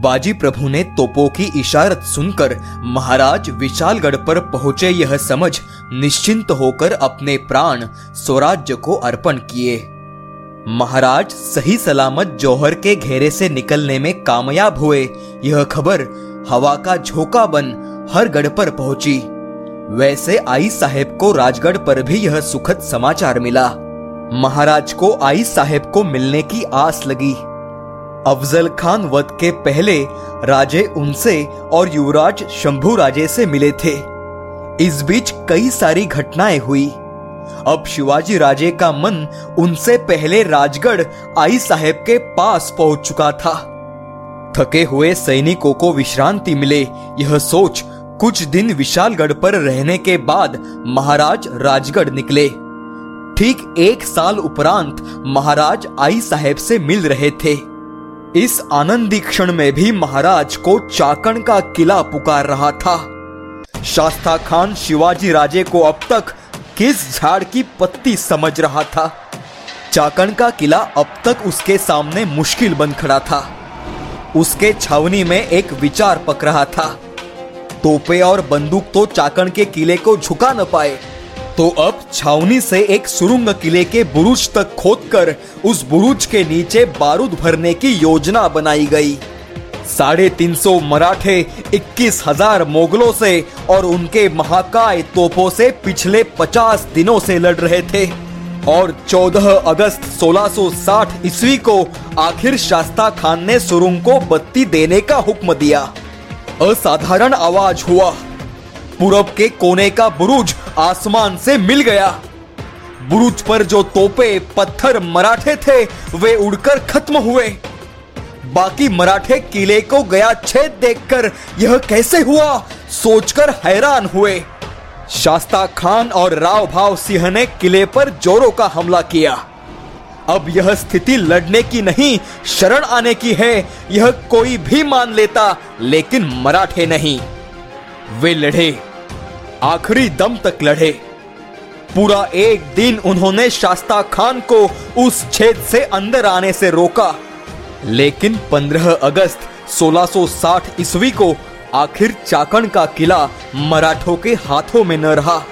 बाजी प्रभु ने तोपों की इशारत सुनकर महाराज विशालगढ़ पर पहुँचे यह समझ, निश्चिंत होकर अपने प्राण स्वराज्य को अर्पण किए। महाराज सही सलामत जौहर के घेरे से निकलने में कामयाब हुए। यह खबर हवा का झोंका बन हर गढ़ पर पहुँची। वैसे आई साहेब को राजगढ़ पर भी यह सुखद समाचार मिला। महाराज को आई साहेब को मिलने की आस लगी। अफजल खान वध के पहले राजे उनसे और युवराज शंभू राजे से मिले थे। इस बीच कई सारी घटनाएँ हुई। अब शिवाजी राजे का मन उनसे पहले राजगढ़ आई साहेब के पास पहुँच चुका था। थके हुए सैनिकों को विश्रांति मिले। यह सोच कुछ दिन विशालगढ़ पर रहने के बाद महाराज राजगढ़ निकले। ठीक एक साल उपरांत महाराज आई साहेब से मिल रहे थे। इस आनंदी क्षण में भी महाराज को चाकण का किला पुकार रहा था। शास्ता खान शिवाजी राजे को अब तक किस झाड़ की पत्ती समझ रहा था? चाकण का किला अब तक उसके सामने मुश्किल बन खड़ा था। उसके छावनी में एक विचार पक रहा था। तोपे और बंदूक तो चाकण के किले को झुका न पाए तो अब छावनी से एक सुरुंग किले के बुरुज तक खोदकर उस बुरुज के नीचे बारूद भरने की योजना बनाई गई। साढ़े तीन सौ मराठे, इक्कीस हज़ार मोगलों से और उनके महाकाय तोपों से पिछले पचास दिनों से लड़ रहे थे। और 14 अगस्त 1660 ईस्वी को आखिर शास्ता खान ने सुरुंग को बत्ती देने का हुक्म दिया। असाधारण आवाज़ हुआ। पूरब के कोने का बुरुज आसमान से मिल गया। बुरुज पर जो तोपे, पत्थर, मराठे थे, वे उड़कर खत्म हुए। बाकी मराठे किले को गया छेद देखकर यह कैसे हुआ, सोचकर हैरान हुए। शास्ता खान और राव भाव सिंह ने किले पर जोरों का हमला किया। अब यह स्थिति लड़ने की नहीं, शरण आने की है, यह कोई भी मान लेता, लेकिन मराठे नहीं। वे लड़े। आखिरी दम तक लड़े। पूरा एक दिन उन्होंने शास्ता खान को उस छेद से अंदर आने से रोका। लेकिन 15 अगस्त 1660 ईस्वी को आखिर चाकण का किला मराठों के हाथों में न रहा।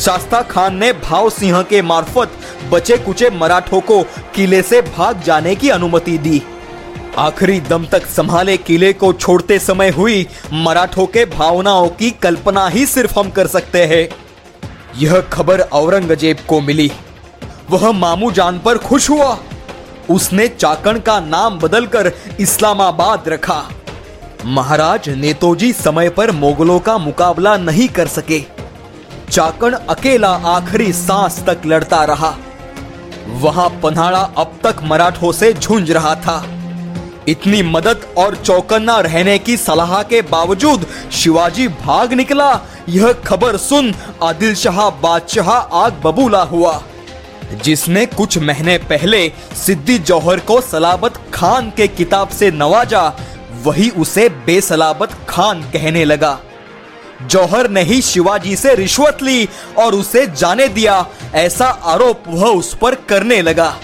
शास्ता खान ने भाव सिंह के मार्फत बचे कुचे मराठों को किले से भाग जाने की अनुमति दी। आखिरी दम तक संभाले किले को छोड़ते समय हुई मराठों के भावनाओं की कल्पना ही सिर्फ़ हम कर सकते हैं। यह खबर औरंगज़ेब को मिली। वह मामू जान पर खुश हुआ। उसने चाकण का नाम बदलकर इस्लामाबाद रखा। महाराज नेतोजी समय पर मोगलों का मुकाबला नहीं कर सके। चाकण अकेला आखिरी सांस तक लड़ता रहा। वहाँ पन्हाड़ा अब तक मराठों से झुंझ रहा था। इतनी मदद और चौकन्ना रहने की सलाह के बावजूद शिवाजी भाग निकला। यह खबर सुन आदिल शाह बादशाह आग बबूला हुआ, जिसने कुछ महीने पहले सिद्दी जौहर को सलाबत खान के किताब से नवाजा, वही उसे बेसलाबत खान कहने लगा। जौहर ने ही शिवाजी से रिश्वत ली और उसे जाने दिया, ऐसा आरोप वह उस पर करने लगा।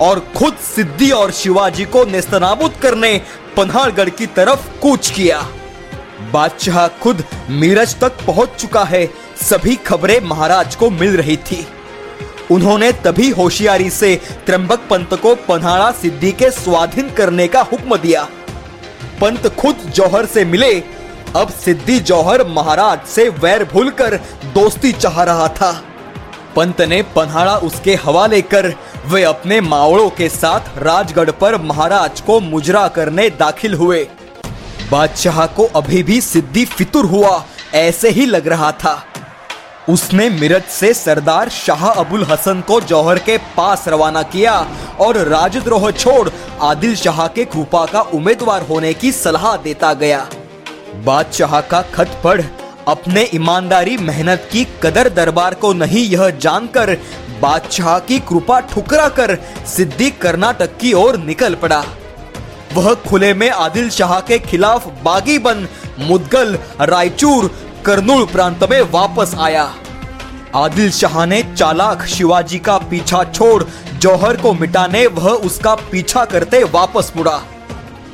और खुद सिद्धि और शिवाजी को नेस्तनाबूद करने पन्हाड़गढ़ की तरफ़ कूच किया। बादशाह खुद मीरज तक पहुँच चुका है, सभी खबरें महाराज को मिल रही थी। उन्होंने तभी होशियारी से त्र्यंबक पंत को पन्हाड़ा सिद्धि के स्वाधीन करने का हुक्म दिया। पंत खुद जौहर से मिले, अब सिद्धि जौहर महाराज से वैर भूलकर दोस्ती चाह रहा था। पंत ने पन्हाड़ा उसके हवाले कर वे अपने मावड़ों के साथ राजगढ़ पर महाराज को मुजरा करने दाखिल हुए। बादशाह को अभी भी सिद्धि फितुर हुआ, ऐसे ही लग रहा था। उसने मिरज से सरदार शाह अबुल हसन को जौहर के पास रवाना किया और राजद्रोह छोड़ आदिल शाह के खूपा का उम्मीदवार होने की सलाह देता गया। बादशाह का खत पढ़ अपने ईमानदारी, मेहनत की कदर दरबार को नहीं, यह जानकर बादशाह की कृपा ठुकरा कर सिद्धि कर्नाटक की ओर निकल पड़ा। वह खुले में आदिल शाह के खिलाफ बागी बन मुदगल, रायचूर, करनूल प्रांत में वापस आया। आदिल शाह ने चालाक शिवाजी का पीछा छोड़ जौहर को मिटाने, वह उसका पीछा करते वापस मुड़ा।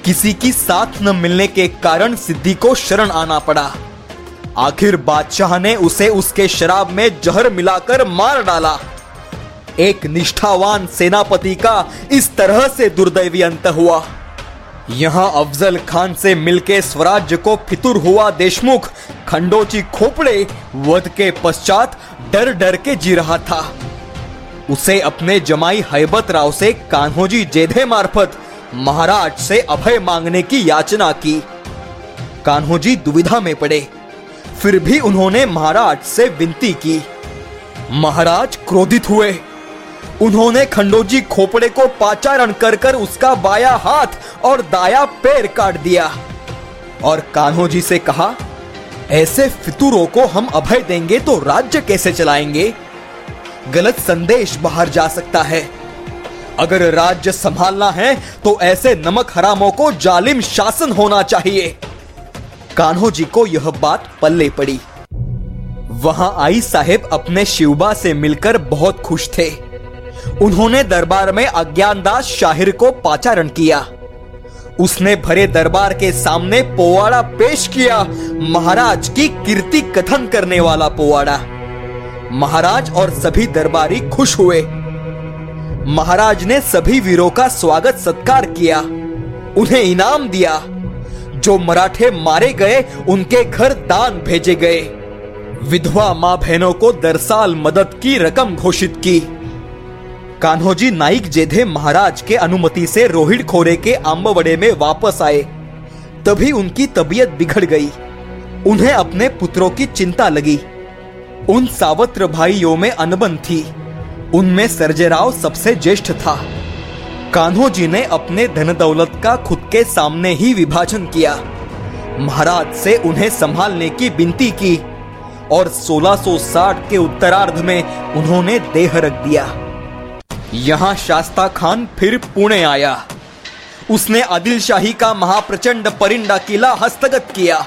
किसी की साथ न मिलने के कारण सिद्धि को शरण आना पड़ा। आखिर बादशाह ने उसे उसके शराब में जहर मिलाकर मार डाला। एक निष्ठावान सेनापति का इस तरह से दुर्दैवी अंत हुआ। यहाँ अफजल खान से मिलके स्वराज्य को फितुर हुआ देशमुख, खंडोची खोपड़े वध के पश्चात डर डर के जी रहा था। उसे अपने जमाई हैबत राव से कान्होजी जेधे मार्फत महाराज से अभय मांगने की याचना की। कान्होजी दुविधा में पड़े। फिर भी उन्होंने महाराज से विनती की। महाराज क्रोधित हुए। उन्होंने खंडोजी खोपड़े को पाचारण कर कर उसका बाया हाथ और दाया पैर काट दिया। और कान्हो जी से कहा, ऐसे फितूरों को हम अभय देंगे तो राज्य कैसे चलाएँगे? गलत संदेश बाहर जा सकता है। अगर राज्य संभालना है तो ऐसे नमक हरामों को जालिम शासन होना चाहिए। कान्हो जी को यह बात पल्ले पड़ी। वहाँ आई साहेब अपने शिवबा से मिलकर बहुत खुश थे। उन्होंने दरबार में अज्ञानदास शाहिर को पाचारण किया। उसने भरे दरबार के सामने पोवाड़ा पेश किया। महाराज की कीर्ति कथन करने वाला पोवाड़ा। महाराज और सभी दरबारी खुश हुए। महाराज ने सभी वीरों का स्वागत सत्कार किया। उन्हें इनाम दिया। जो मराठे मारे गए, उनके घर दान भेजे गए। विधवा माँ बहनों को दरसाल मदद की रकम घोषित की। कान्होजी नाइक जेधे महाराज के अनुमति से रोहिड़ खोरे के आम्बवड़े में वापस आए, तभी उनकी तबीयत बिगड़ गई। उन्हें अपने पुत्रों की चिंता लगी। उन सावत्र भाइयों में अनबन थी। उनमें सर्जेराव सबसे ज्येष्ठ था। कान्हो जी ने अपने धन दौलत का खुद के सामने ही विभाजन किया। महाराज से उन्हें संभालने की विनती की और 1660 के उत्तरार्ध में उन्होंने देह रख दिया। यहाँ शास्ता खान फिर पुणे आया। उसने आदिल शाही का महाप्रचंड परिंडा किला हस्तगत किया।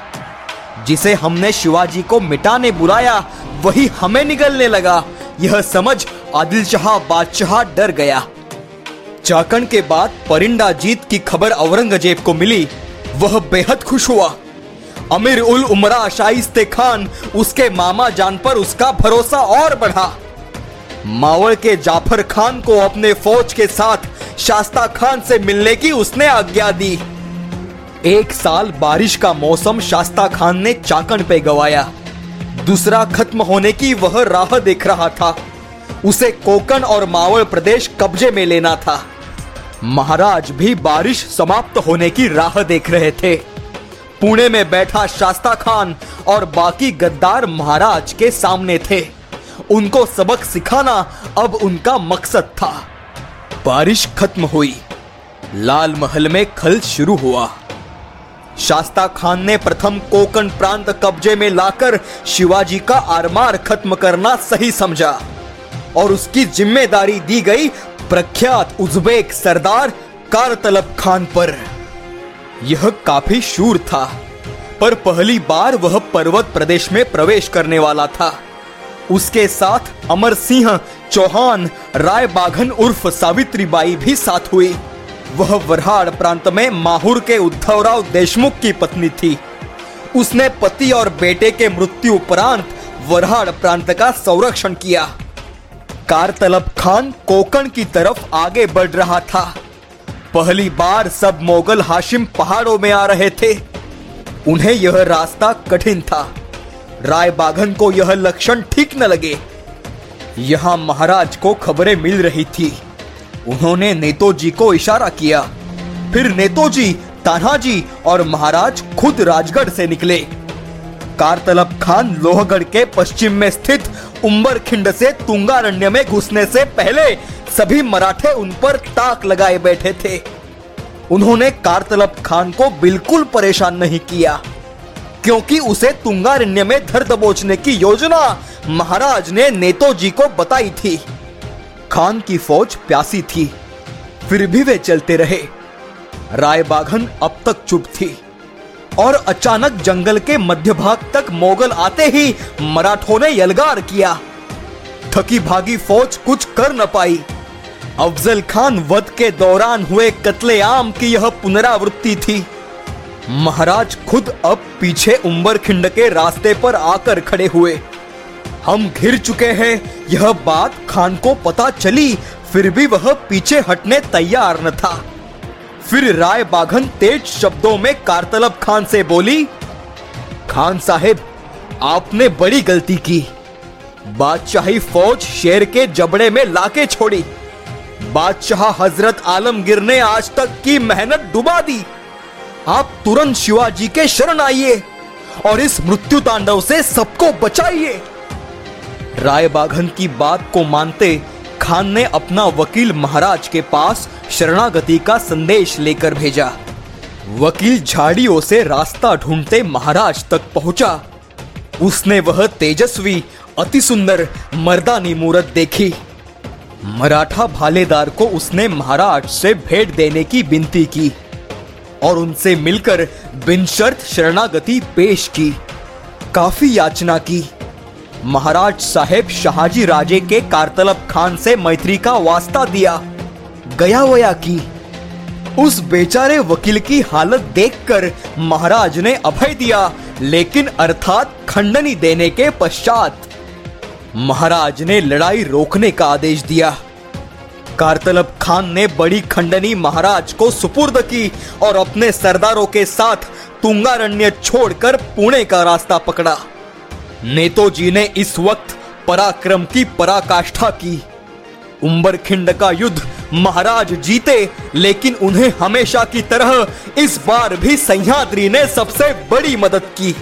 जिसे हमने शिवाजी को मिटाने बुलाया, वही हमें निगलने लगा। यह समझ आदिल शाह बादशाह डर गया। चाकण के बाद परिंडा जीत की खबर औरंगज़ेब को मिली, वह बेहद खुश हुआ। अमीर उल उमरा शाइस्ते खान, उसके मामा जान पर उसका भरोसा और बढ़ा। मावड़ के जाफ़र खान को अपने फौज के साथ शास्ता खान से मिलने की उसने आज्ञा दी। एक साल बारिश का मौसम शास्ता खान ने चाकण पे गवाया। दूसरा खत्म होने की वह राह देख रहा था। उसे कोकण और मावड़ प्रदेश कब्जे में लेना था। महाराज भी बारिश समाप्त होने की राह देख रहे थे। पुणे में बैठा शास्ता खान और बाकी गद्दार महाराज के सामने थे। उनको सबक सिखाना अब उनका मकसद था। बारिश खत्म हुई। लाल महल में खल शुरू हुआ। शास्ता खान ने प्रथम कोकण प्रांत कब्जे में लाकर शिवाजी का आरमार खत्म करना सही समझा। और उसकी ज़िम्मेदारी दी गई प्रख्यात उज्बेक सरदार कारतलब खान पर। यह काफ़ी शूर था, पर पहली बार वह पर्वत प्रदेश में प्रवेश करने वाला था। उसके साथ अमर सिंह चौहान राय बाघन उर्फ़ सावित्री बाई भी साथ हुई। वह वरहाड़ प्रांत में माहुर के उद्धवराव देशमुख की पत्नी थी। उसने पति और बेटे के मृत्यु उपरांत वरहाड़ प्रांत का संरक्षण किया। कारतलब खान कोकण की तरफ़ आगे बढ़ रहा था। पहली बार सब मोगल हाशिम पहाड़ों में आ रहे थे। उन्हें यह रास्ता कठिन था। राय बाघन को यह लक्षण ठीक न लगे। यहाँ महाराज को खबरें मिल रही थी। उन्होंने नेतोजी को इशारा किया। फिर नेतोजी तानाजी और महाराज खुद राजगढ़ से निकले। कारतलब खान लोहगढ़ के पश्चिम में स्थित उम्बर खिंड से तुंगारण्य में घुसने से पहले सभी मराठे उन पर ताक लगाए बैठे थे। उन्होंने कारतलब खान को बिल्कुल परेशान नहीं किया, क्योंकि उसे तुंगारण्य में धर दबोचने की योजना महाराज ने नेतोजी को बताई थी। खान की फौज प्यासी थी, फिर भी वे चलते रहे। राय बाघन अब तक चुप थी। और अचानक जंगल के मध्य भाग तक मोगल आते ही मराठों ने यलगार किया। थकी भागी फौज कुछ कर न पाई। अफजल खान वध के दौरान हुए कत्ले आम की यह पुनरावृत्ति थी। महाराज खुद अब पीछे उम्बर खिंड के रास्ते पर आकर खड़े हुए। हम घिर चुके हैं, यह बात खान को पता चली, फिर भी वह पीछे हटने तैयार न था। फिर राय बाघन तेज शब्दों में कारतलब खान से बोली, खान साहेब, आपने बड़ी गलती की। बादशाही फौज शेर के जबड़े में लाके छोड़ी। बादशाह हज़रत आलमगिर ने आज तक की मेहनत डुबा दी। आप तुरंत शिवाजी के शरण आइए और इस मृत्यु तांडव से सबको बचाइए। राय बाघन की बात को मानते खान ने अपना वकील महाराज के पास शरणागति का संदेश लेकर भेजा। वकील झाड़ियों से रास्ता ढूंढते महाराज तक पहुँचा। उसने वह तेजस्वी, अति सुंदर, मर्दानी मूर्त देखी। मराठा भालेदार को उसने महाराज से भेंट देने की विनती की और उनसे मिलकर बिन शर्त शरणागति पेश की। काफ़ी याचना की। महाराज साहेब शाहजी राजे के कारतलब खान से मैत्री का वास्ता दिया। गया वया की। उस बेचारे वकील की हालत देखकर महाराज ने अभय दिया, लेकिन अर्थात खंडनी देने के पश्चात महाराज ने लड़ाई रोकने का आदेश दिया। कारतलब खान ने बड़ी खंडनी महाराज को सुपुर्द की और अपने सरदारों के साथ तुंगारण्य छोड़कर पुणे का रास्ता पकड़ा। नेतोजी ने इस वक्त पराक्रम की पराकाष्ठा की। उम्बरखिंड का युद्ध महाराज जीते, लेकिन उन्हें हमेशा की तरह इस बार भी सह्याद्री ने सबसे बड़ी मदद की।